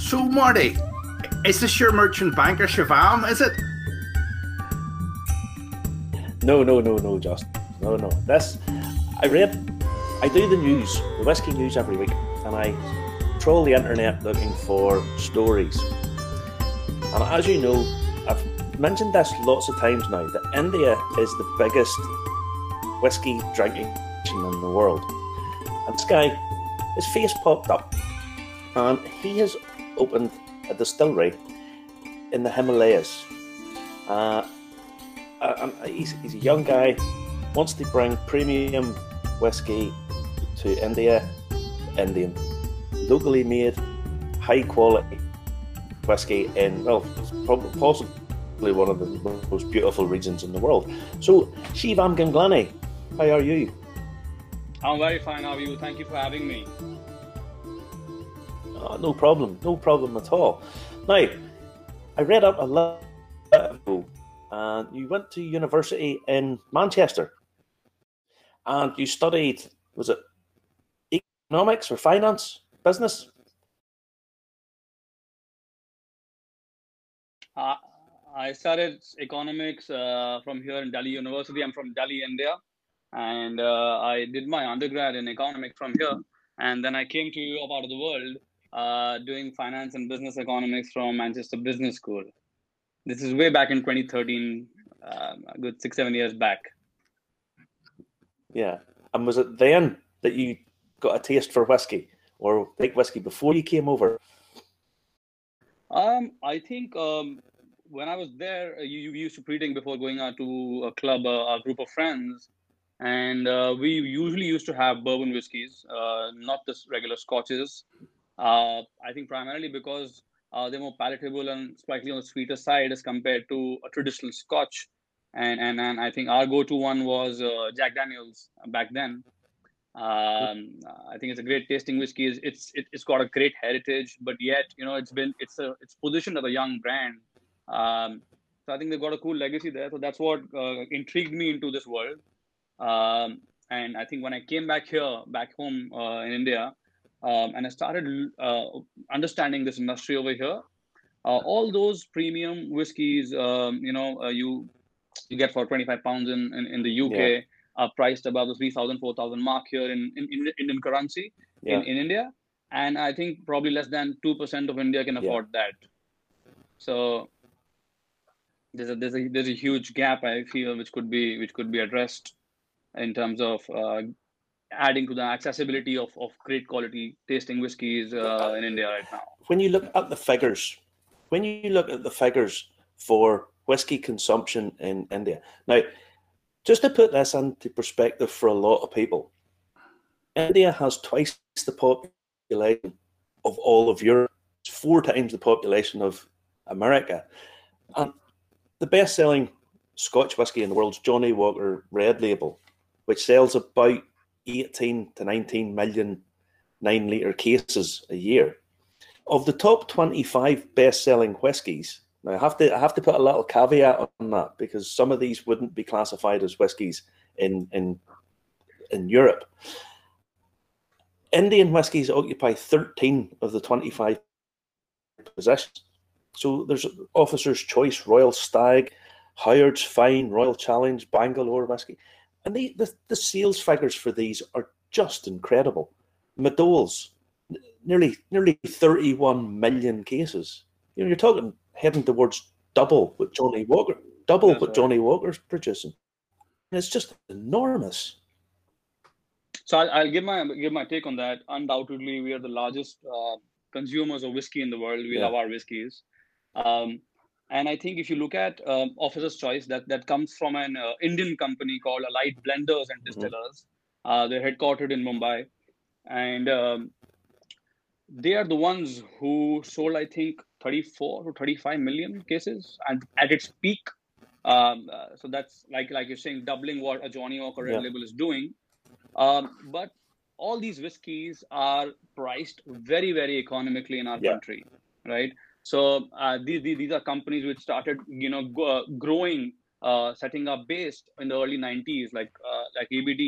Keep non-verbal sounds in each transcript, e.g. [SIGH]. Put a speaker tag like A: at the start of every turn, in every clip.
A: So, Marty, is this your merchant banker Shivam, is it?
B: No, no, no, no, just no, no. This, I read, I do the news, the whiskey news every week, and I troll the internet looking for stories. And as you know, I've mentioned this lots of times now that India is the biggest whiskey drinking nation in the world. And this guy, his face popped up, and he has opened a distillery in the Himalayas. Uh, he's, he's a young guy, wants to bring premium whiskey to India, Indian, locally made, high quality whiskey in, well, possibly one of the most beautiful regions in the world. So, Shivam Ganglani, how are you?
C: I'm very fine. How are you? Thank you for having me.
B: Uh, no problem, no problem at all. Now, I read up a lot ago, and you went to university in Manchester, and you studied was it economics or finance, business?
C: Uh, I studied economics uh, from here in Delhi University. I'm from Delhi, India, and uh, I did my undergrad in economics from here. And then I came to of the world uh, doing finance and business economics from Manchester Business School. This is way back in 2013, um, a good six, seven years back.
B: Yeah. And was it then that you got a taste for whiskey or like whiskey before you came over?
C: Um, I think um, when I was there, uh, you, you used to pre-drink before going out to a club, uh, a group of friends, and uh, we usually used to have bourbon whiskeys, uh, not the regular scotches. Uh, I think primarily because uh, they're more palatable and slightly on the sweeter side as compared to a traditional scotch. And and, and I think our go-to one was Jack Daniels back then. Um, I think it's a great tasting whiskey. It's, it's it, has got a great heritage, but yet you know it's been it's a it's positioned as a young brand. Um, so I think they've got a cool legacy there. So that's what uh, intrigued me into this world. Um, and I think when I came back here, back home uh, in India, um, and I started uh, understanding this industry over here, uh, all those premium whiskeys, um, you know, uh, you you get for 25 pounds in, in, in the UK. Yeah are priced above the 3000 4000 mark here in, in, in indian currency yeah. in, in india and i think probably less than 2% of india can afford yeah. that so there's a, there's a there's a huge gap i feel which could be which could be addressed in terms of uh, adding to the accessibility of, of great quality tasting whiskeys uh, in india right now
B: when you look at the figures when you look at the figures for whiskey consumption in india now just to put this into perspective for a lot of people, India has twice the population of all of Europe. It's four times the population of America. And the best selling Scotch whiskey in the world is Johnnie Walker Red Label, which sells about 18 to 19 million nine litre cases a year. Of the top 25 best selling whiskies, now I have to I have to put a little caveat on that because some of these wouldn't be classified as whiskies in in in Europe. Indian whiskies occupy 13 of the 25 positions. So there's Officer's Choice, Royal Stag, Hayward's Fine, Royal Challenge, Bangalore whiskey. And the, the, the sales figures for these are just incredible. McDowell's, nearly nearly 31 million cases. You know, you're talking heading towards double what Johnnie Walker, double That's what right. Johnnie Walker's producing. And it's just enormous.
C: So I'll, I'll, give my give my take on that. Undoubtedly, we are the largest uh, consumers of whiskey in the world. We yeah. love our whiskeys, um, and I think if you look at um, Officer's Choice, that that comes from an uh, Indian company called Allied Blenders and mm-hmm. Distillers. Mm-hmm. Uh, they're headquartered in Mumbai, and um, they are the ones who sold, I think, 34 to 35 million cases, and at its peak. Um, uh, so that's like like you're saying, doubling what a Johnnie Walker Red yeah. Label is doing. Um, but all these whiskeys are priced very very economically in our yeah. country, right? So uh, these, these are companies which started you know go, uh, growing, uh, setting up based in the early 90s, like uh, like ABD,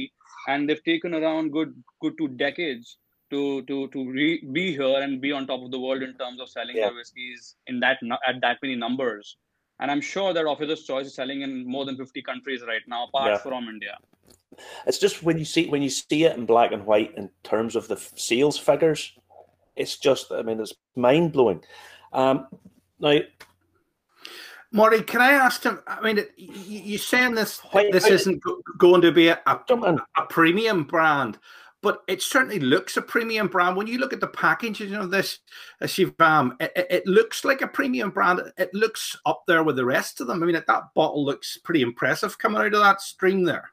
C: and they've taken around good good two decades to to to re- be here and be on top of the world in terms of selling
B: Yeah.
C: their whiskeys in that at that many numbers. And I'm sure that Officer's Choice is selling in more than 50 countries right now, apart
B: Yeah.
C: from India.
B: It's just when you see when you see it in black and white in terms of the sales figures, it's just I mean it's mind blowing. Um, now,
A: Marty, can I ask him? I mean, it- y- y- you're saying this
B: Why-
A: this
B: why-
A: isn't go- going to be a, a, a premium brand, but it certainly looks a premium brand. When you look at the packaging of this uh, Shivam, it, it- it looks like a premium brand. It looks up there with the rest of them. I mean, that bottle looks pretty impressive coming out of that stream there.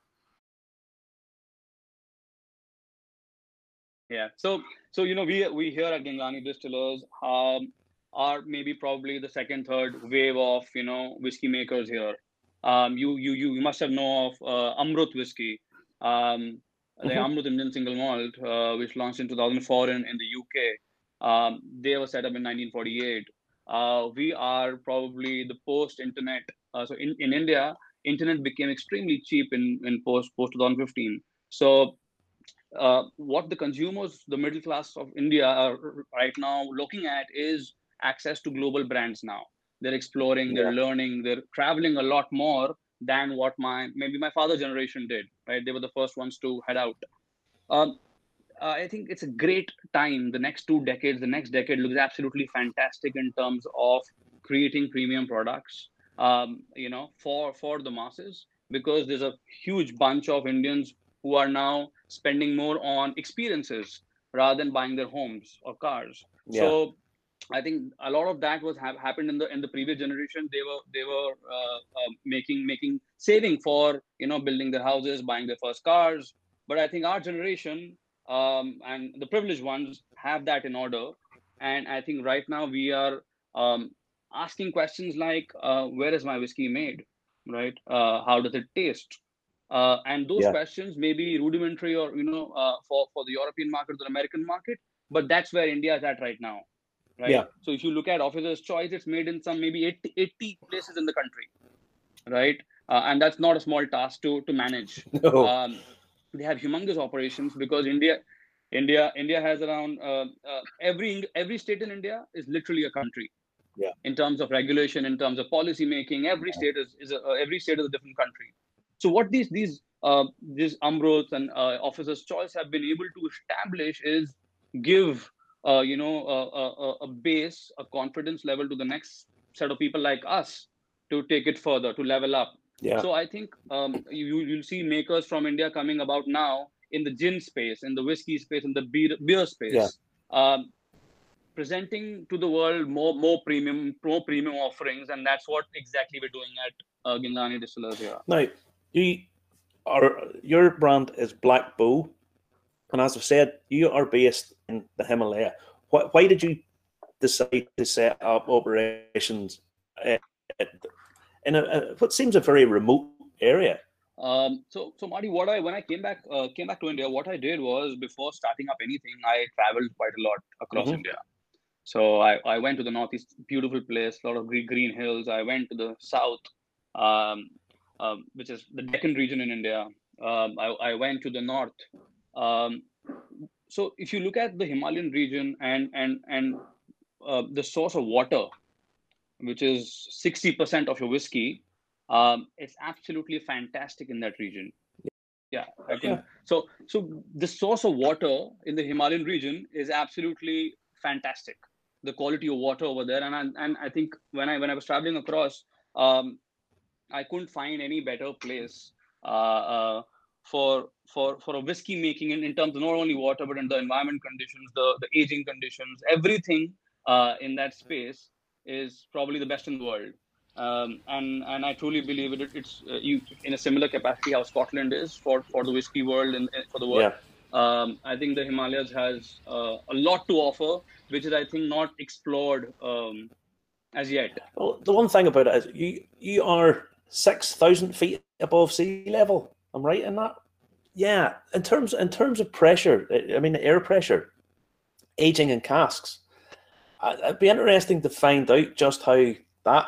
C: Yeah. So so you know we we here at Ginglani Distillers um, are maybe probably the second third wave of you know whiskey makers here. Um, you you you you must have know of uh, Amrut whiskey, um, the
B: Mhm.
C: Amrut Indian single malt, uh, which launched in 2004 in, in the UK. Um, they were set up in 1948. Uh, we are probably the post-internet. Uh, so in, in India, internet became extremely cheap in, in post post 2015. So uh, what the consumers, the middle class of India are right now looking at is access to global brands now. They're exploring, they're learning, they're traveling a lot more than what my maybe my father generation did. Right, they were the first ones to head out. Um, uh, I think it's a great time. The next two decades, the next decade looks absolutely fantastic in terms of creating premium products. Um, you know, for for the masses, because there's a huge bunch of Indians who are now spending more on experiences rather than buying their homes or cars.
B: Yeah.
C: So I think a lot of that was ha- happened in the in the previous generation. They were they were uh, uh, making making saving for you know building their houses, buying their first cars. But I think our generation um, and the privileged ones have that in order. And I think right now we are um, asking questions like, uh, "Where is my whiskey made? Right? Uh, how does it taste?" Uh, and those
B: Yeah.
C: questions may be rudimentary or you know uh, for for the European market or the American market, but that's where India is at right now, right?
B: Yeah.
C: So if you look at Officer's Choice, it's made in some maybe 80, 80 places in the country, right? Uh, and that's not a small task to to manage. [LAUGHS]
B: No.
C: Um, they have humongous operations because India, India, India has around uh, uh, every every state in India is literally a country.
B: Yeah.
C: In terms of regulation, in terms of policy making, every state is, is a, uh, every state is a different country. So what these these uh, these Amruts and uh, officers' choice have been able to establish is give uh, you know a, a, a base, a confidence level to the next set of people like us to take it further, to level up.
B: yeah.
C: So I think um, you you'll see makers from India coming about now in the gin space, in the whiskey space, in the beer beer space,
B: Yeah.
C: um, presenting to the world more more premium more premium offerings, and that's what exactly we're doing at uh, Ginglani Distillers here.
B: Now, you are your brand is Black Bull, and as I've said, you are based in the Himalaya. Why, why did you decide to set up operations at- in a, a what seems a very remote area?
C: Um, so, so Marty, what I when I came back uh, came back to India, what I did was before starting up anything, I traveled quite a lot across
B: Mhm.
C: India. So I, I went to the northeast, beautiful place, a lot of green, green hills. I went to the south, um, um, which is the Deccan region in India. Um, I, I went to the north. Um, so if you look at the Himalayan region and and and uh, the source of water, which is sixty percent of your whiskey, um, it's absolutely fantastic in that region. Yeah, I can.
B: Yeah.
C: So, so the source of water in the Himalayan region is absolutely fantastic. The quality of water over there, and I, and I think when I when I was traveling across, um, I couldn't find any better place uh, uh, for for for a whiskey making in, in terms of not only water but in the environment conditions, the the aging conditions, everything uh, in that space is probably the best in the world. Um, and and I truly believe it. It's uh, you in a similar capacity how Scotland is for for the whiskey world and, for the world.
B: Yeah.
C: Um, I think the Himalayas has uh, a lot to offer, which is I think not explored um, as yet.
B: Well, the one thing about it is you you are six thousand feet above sea level. I'm right in that. Yeah, in terms in terms of pressure, I I mean air pressure, aging in casks. It'd be interesting to find out just how that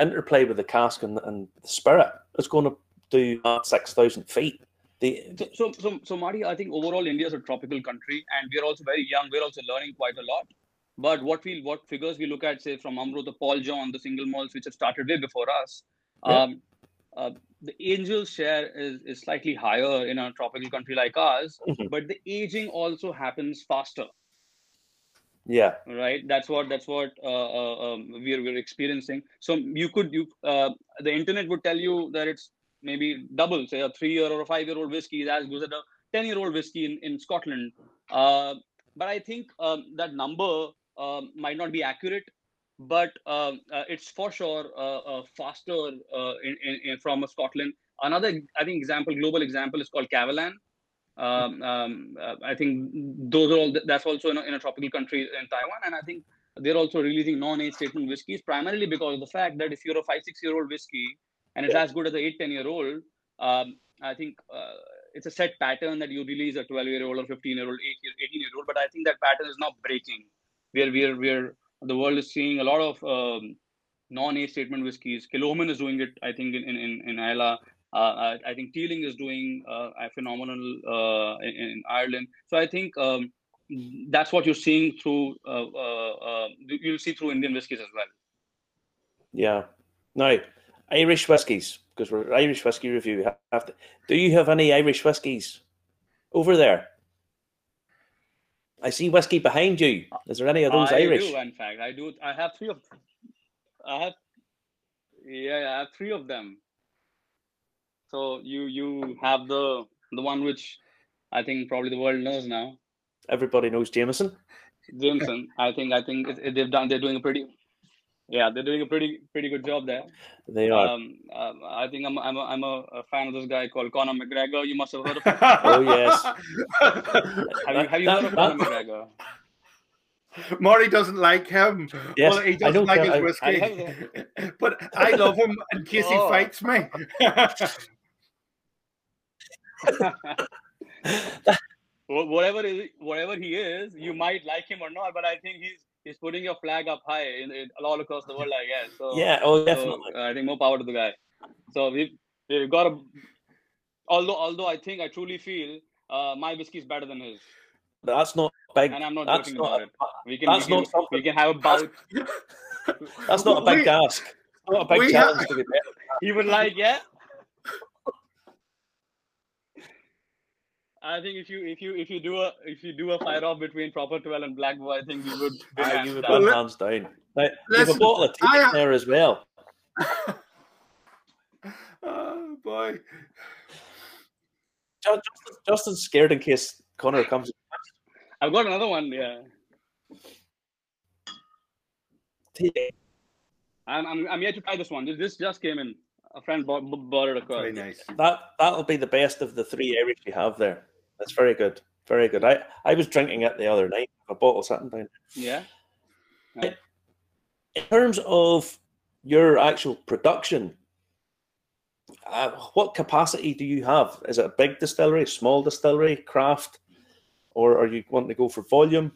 B: interplay with the cask and, and the spirit is going to do at six thousand feet. The,
C: so, so, so, so, Marty, I think overall India is a tropical country, and we're also very young. We're also learning quite a lot. But what we, what figures we look at, say from Amrut, the Paul John, the single malts, which have started way before us, yeah. um, uh, the angel share is, is slightly higher in a tropical country like ours, mm-hmm. but the aging also happens faster.
B: Yeah.
C: Right. That's what that's what uh, uh, um, we're we're experiencing. So you could you uh, the internet would tell you that it's maybe double, say a three year or a five year old whiskey is as good as a ten year old whiskey in in Scotland. Uh, but I think um, that number um, might not be accurate. But um, uh, it's for sure uh, faster in, in, in, from Scotland. Another, I think, example, global example is called Kavalan. Um, um, uh, I think those are all. That's also in a, in a, tropical country in Taiwan, and I think they're also releasing non-age statement whiskies primarily because of the fact that if you're a five, six-year-old whiskey and it's as good as an eight, ten-year-old, um, I think uh, it's a set pattern that you release a 12-year-old or 15-year-old, 18-year-old. But I think that pattern is not breaking. Where we're we're the world is seeing a lot of um, non-age statement whiskies. Kilchoman is doing it, I think, in in in Islay. Uh, I, think Teeling is doing uh, a phenomenal uh, in, in, Ireland. So I think um, that's what you're seeing through. you'll see through Indian whiskies as well.
B: Yeah. Now, Irish whiskies because we're Irish whiskey review. Have to, do you have any Irish whiskies over there? I see whiskey behind you. Is there any of those
C: I
B: Irish?
C: Do, in fact, I do. I have three of. I have. Yeah, I have three of them. So you you have the the one which I think probably the world knows now.
B: Everybody knows Jameson.
C: Jameson. I think I think it, it, they've done. They're doing a pretty. Yeah, they're doing a pretty pretty good job there.
B: They are.
C: Um, uh, I think I'm I'm a, I'm a, a, fan of this guy called Conor McGregor. You must have heard of him. [LAUGHS]
B: oh yes.
C: have you have you that, heard of Conor McGregor?
A: Marty doesn't like him.
B: Yes,
A: well, he doesn't like his whiskey. I [LAUGHS] but I love him in case oh. he fights me. [LAUGHS]
C: whatever is whatever he is, you might like him or not, but I think he's he's putting your flag up high in, in all across the world, I guess. So
B: yeah, oh definitely.
C: So, I think more power to the guy. So we we've got a. Although although I think I truly feel uh, my whiskey is better than his.
B: That's not big.
C: And I'm not
B: that's
C: joking
B: not,
C: about it. We can, that's we can, not we can have a bout. [LAUGHS]
B: That's not a big we, ask. Not a big challenge have, to be better.
C: He would like, yeah. I think if you if you if you do a if you do a fight off between Proper Twelve and Black Boy, I think we would.
B: You would win hands down. Now, you have a bottle of tea in there as well. [LAUGHS]
A: oh boy!
B: Justin, Justin's scared in case Conor comes.
C: I've got another one. Yeah. Tea. I'm, I'm, I'm yet to try this one. This, this just came in. A friend bought, bought it across.
A: Very nice.
B: That that'll be the best of the three areas you have there. That's very good. Very good. I, I was drinking it the other night. A bottle sitting down.
C: Yeah.
B: yeah. In terms of your actual production, uh, what capacity do you have? Is it a big distillery, small distillery, craft, or are you wanting to go for volume?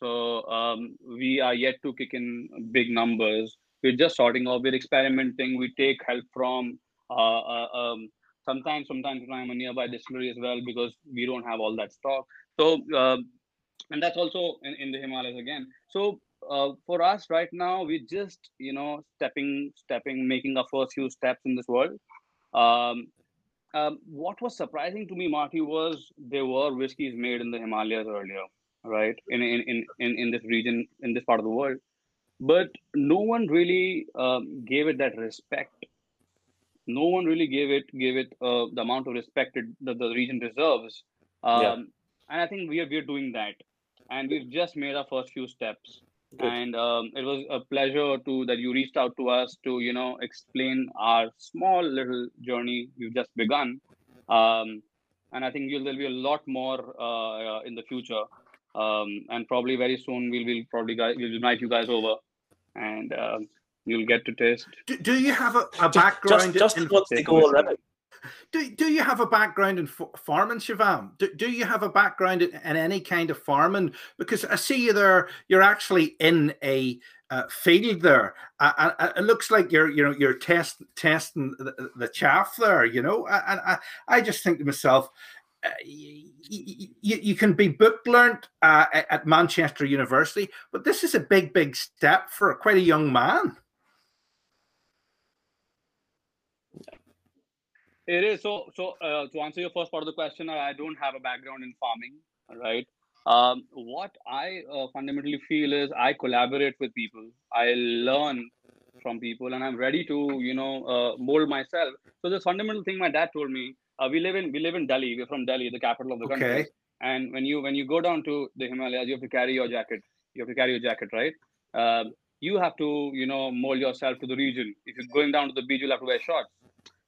C: So um, we are yet to kick in big numbers. We're just sorting out. We're experimenting. We take help from uh, uh, um, sometimes, sometimes from a nearby distillery as well because we don't have all that stock. So, uh, and that's also in, in the Himalayas again. So uh, for us right now, we're just you know stepping, stepping, making our first few steps in this world. Um, um, what was surprising to me, Marty, was there were whiskeys made in the Himalayas earlier right in in in in, in this region in this part of the world but no one really um, gave it that respect. No one really gave it gave it uh, the amount of respect that the region deserves. Um, yeah. and i think we are we're doing that. And we've just made our first few steps. Good. and um, it was a pleasure to that you reached out to us to you know explain our small little journey we've just begun. Um, and i think there'll be a lot more uh, in the future um, and probably very soon we'll, we'll probably guys, we'll invite you guys over and uh, you'll get to taste.
A: Do, do you have a, a background?
B: Just, just in, wants to go already.
A: Do, do you have a background in farming, Shivam? Do, do you have a background in, in, any kind of farming? Because I see you there, you're actually in a uh, field there. Uh, uh, it looks like you're, you know, you're test, testing the, the chaff there, you know. And I, I just think to myself, uh, you, you, can be book learned uh, at Manchester University, but this is a big, big step for quite a young man.
C: It is so. So uh, to answer your first part of the question, I don't have a background in farming, right? Um, what I uh, fundamentally feel is I collaborate with people. I learn from people, and I'm ready to, you know, uh, mold myself. So this fundamental thing my dad told me. Uh, we live in we live in Delhi. We're from Delhi, the capital of the
A: okay.
C: country. And when you when you go down to the Himalayas, you have to carry your jacket. You have to carry your jacket, right? Um, you have to, you know, mold yourself to the region. If you're going down to the beach, you'll have to wear shorts.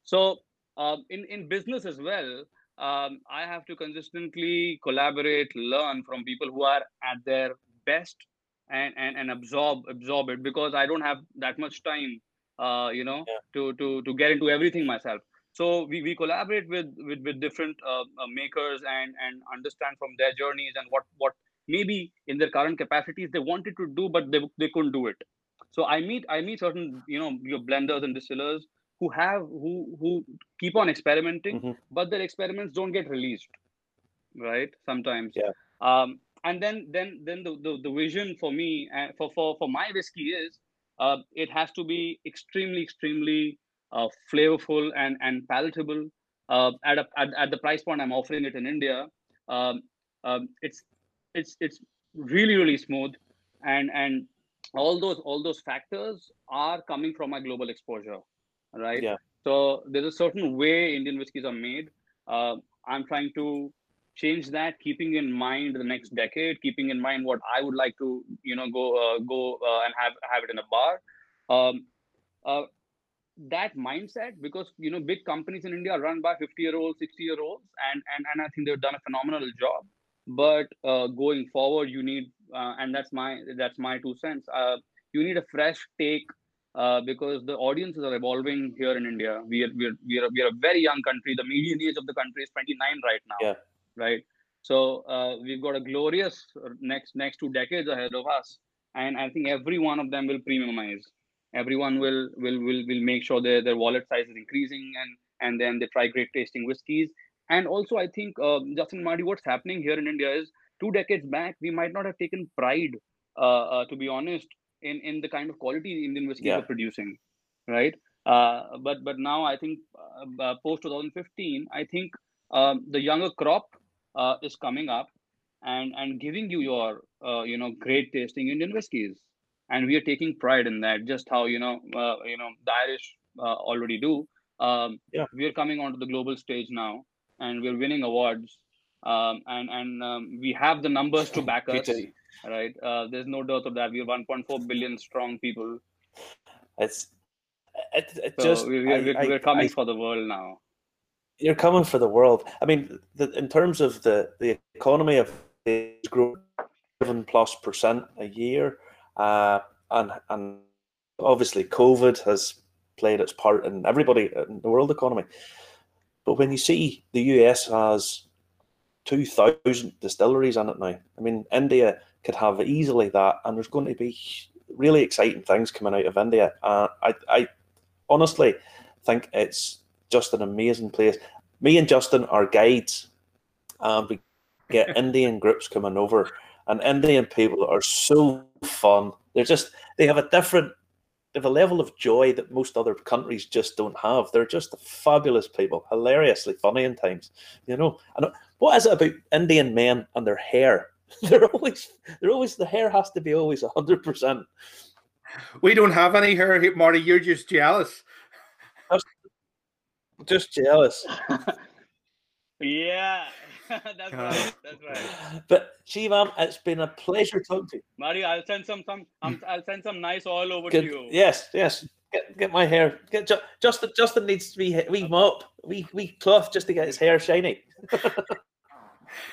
C: So um, in in business as well, um, I have to consistently collaborate, learn from people who are at their best, and and, and absorb absorb it because I don't have that much time, uh, you know, yeah. to to to get into everything myself. So we, we collaborate with with, with different uh, uh, makers and and understand from their journeys and what what maybe in their current capacities they wanted to do but they they couldn't do it. So I meet I meet certain you know your blenders and distillers who have who who keep on experimenting mm-hmm. but their experiments don't get released right sometimes
B: yeah
C: um and then then then the the, the vision for me and uh, for for for my whiskey is uh, it has to be extremely extremely uh, flavorful and and palatable uh, at, a, at at the price point I'm offering it in India. Um, um, it's it's it's really really smooth and and all those all those factors are coming from my global exposure right?
B: Yeah.
C: So there's a certain way Indian whiskies are made. Uh, I'm trying to change that, keeping in mind the next decade, keeping in mind what I would like to, you know, go uh, go uh, and have have it in a bar. Um, uh, that mindset, because you know, big companies in India are run by 50 year olds, 60 year olds, and and and I think they've done a phenomenal job. But uh, going forward, you need, uh, and that's my that's my two cents. Uh, you need a fresh take uh, because the audiences are evolving here in India. We are, we are, we are, we are a very young country. The median age of the country is 29 right now.
B: Yeah.
C: Right. So uh, we've got a glorious next next two decades ahead of us, and I think every one of them will premiumize. Everyone will will will will make sure their their wallet size is increasing, and and then they try great tasting whiskies. And also, I think um, Justin Marty, what's happening here in India is two decades back we might not have taken pride, uh, uh to be honest, in in the kind of quality Indian whiskey yeah. are producing, right? Uh, but but now I think uh, uh post 2015, I think um, the younger crop uh, is coming up and and giving you your uh, you know great tasting Indian whiskies, and we are taking pride in that. Just how you know uh, you know the Irish already do. Um,
B: yeah.
C: We are coming onto the global stage now, and we're winning awards. Um, and and um, we have the numbers to back us right? Uh, there's no doubt of that. We're 1.4 billion strong people.
B: It's it, it so just
C: we're, we're, I, we're coming I, for the world now.
B: You're coming for the world. I mean, the, in terms of the the economy of growing seven plus percent a year, uh, and and obviously COVID has played its part in everybody in the world economy. But when you see the US has two thousand distilleries in it now, I mean India could have easily that, and there's going to be really exciting things coming out of India. Uh, I, I honestly think it's just an amazing place. Me and Justin are guides, and we get Indian groups coming over, and Indian people are so fun. They're just they have a different they have a level of joy that most other countries just don't have. They're just fabulous people, hilariously funny in times, you know. And what is it about Indian men and their hair? [LAUGHS] they're always they're always the hair has to be always hundred percent.
A: We don't have any hair, Marty. You're just jealous.
B: Just, just jealous. [LAUGHS]
C: yeah. [LAUGHS] that's right. That's right.
B: But Shivam, it's been a pleasure talking to you.
C: Mario, I'll send some some um, I'll send some nice oil over Good. to you.
B: Yes, yes. Get, get my hair. Get Justin. Justin needs to be we mop, we we cloth just to get his hair shiny. [LAUGHS]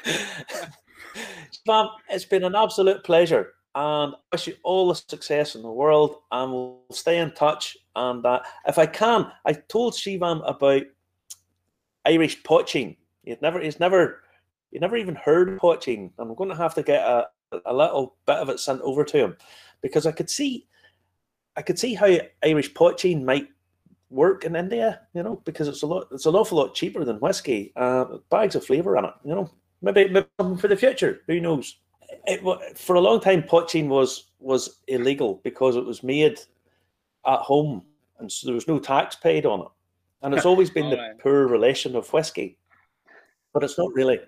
B: Shivam, it's been an absolute pleasure, and I wish you all the success in the world, and we'll stay in touch. And uh, if I can, I told Shivam about Irish poitín. He'd never, he's never, he never even heard poitín. I'm going to have to get a, a little bit of it sent over to him because I could see I could see how Irish poitín might work in India, you know, because it's a lot, it's an awful lot cheaper than whiskey. Uh, bags of flavour in it, you know. Maybe, maybe something for the future. Who knows? It, for a long time, poitín was was illegal because it was made at home, and so there was no tax paid on it. And it's [LAUGHS] always been the right. poor relation of whiskey, but it's not really.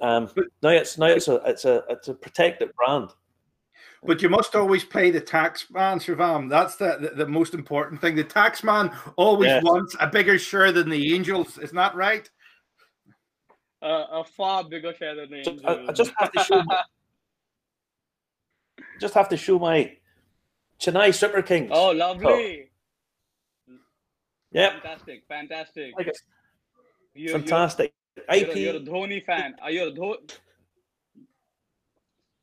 B: Um, now it's now it's a it's a it's a protected brand.
A: But you must always pay the tax man, Shivam. That's the, the, the, most important thing. The tax man always yes. wants a bigger share than the angels. Isn't that right?
C: Uh, a far bigger share than the angels. I,
B: I just have to show my, [LAUGHS] just have to show my Chennai Super Kings.
C: Oh, lovely.
B: Oh. Yeah.
C: Fantastic. Fantastic.
B: Like fantastic.
C: You're, IP. You're, a Dhoni fan. Are you a Dhoni?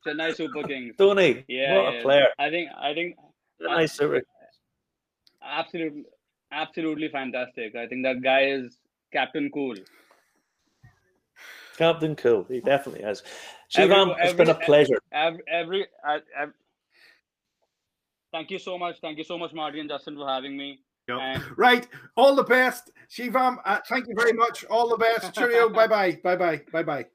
C: Chennai Super Kings.
B: Dhoni.
C: Yeah.
B: What yeah. a player.
C: I think. I think.
B: Chennai Super.
C: Absolutely, absolutely fantastic. I think that guy is Captain Cool.
B: Captain Cool. He definitely has. Shivam, it's been a pleasure.
C: Every, every, every, thank you so much. Thank you so much, Marty and Justin, for having me.
A: Yep. [LAUGHS] Right. All the best. Shivam, uh, thank you very much. All the best. Cheerio. [LAUGHS] bye bye. Bye bye. Bye bye.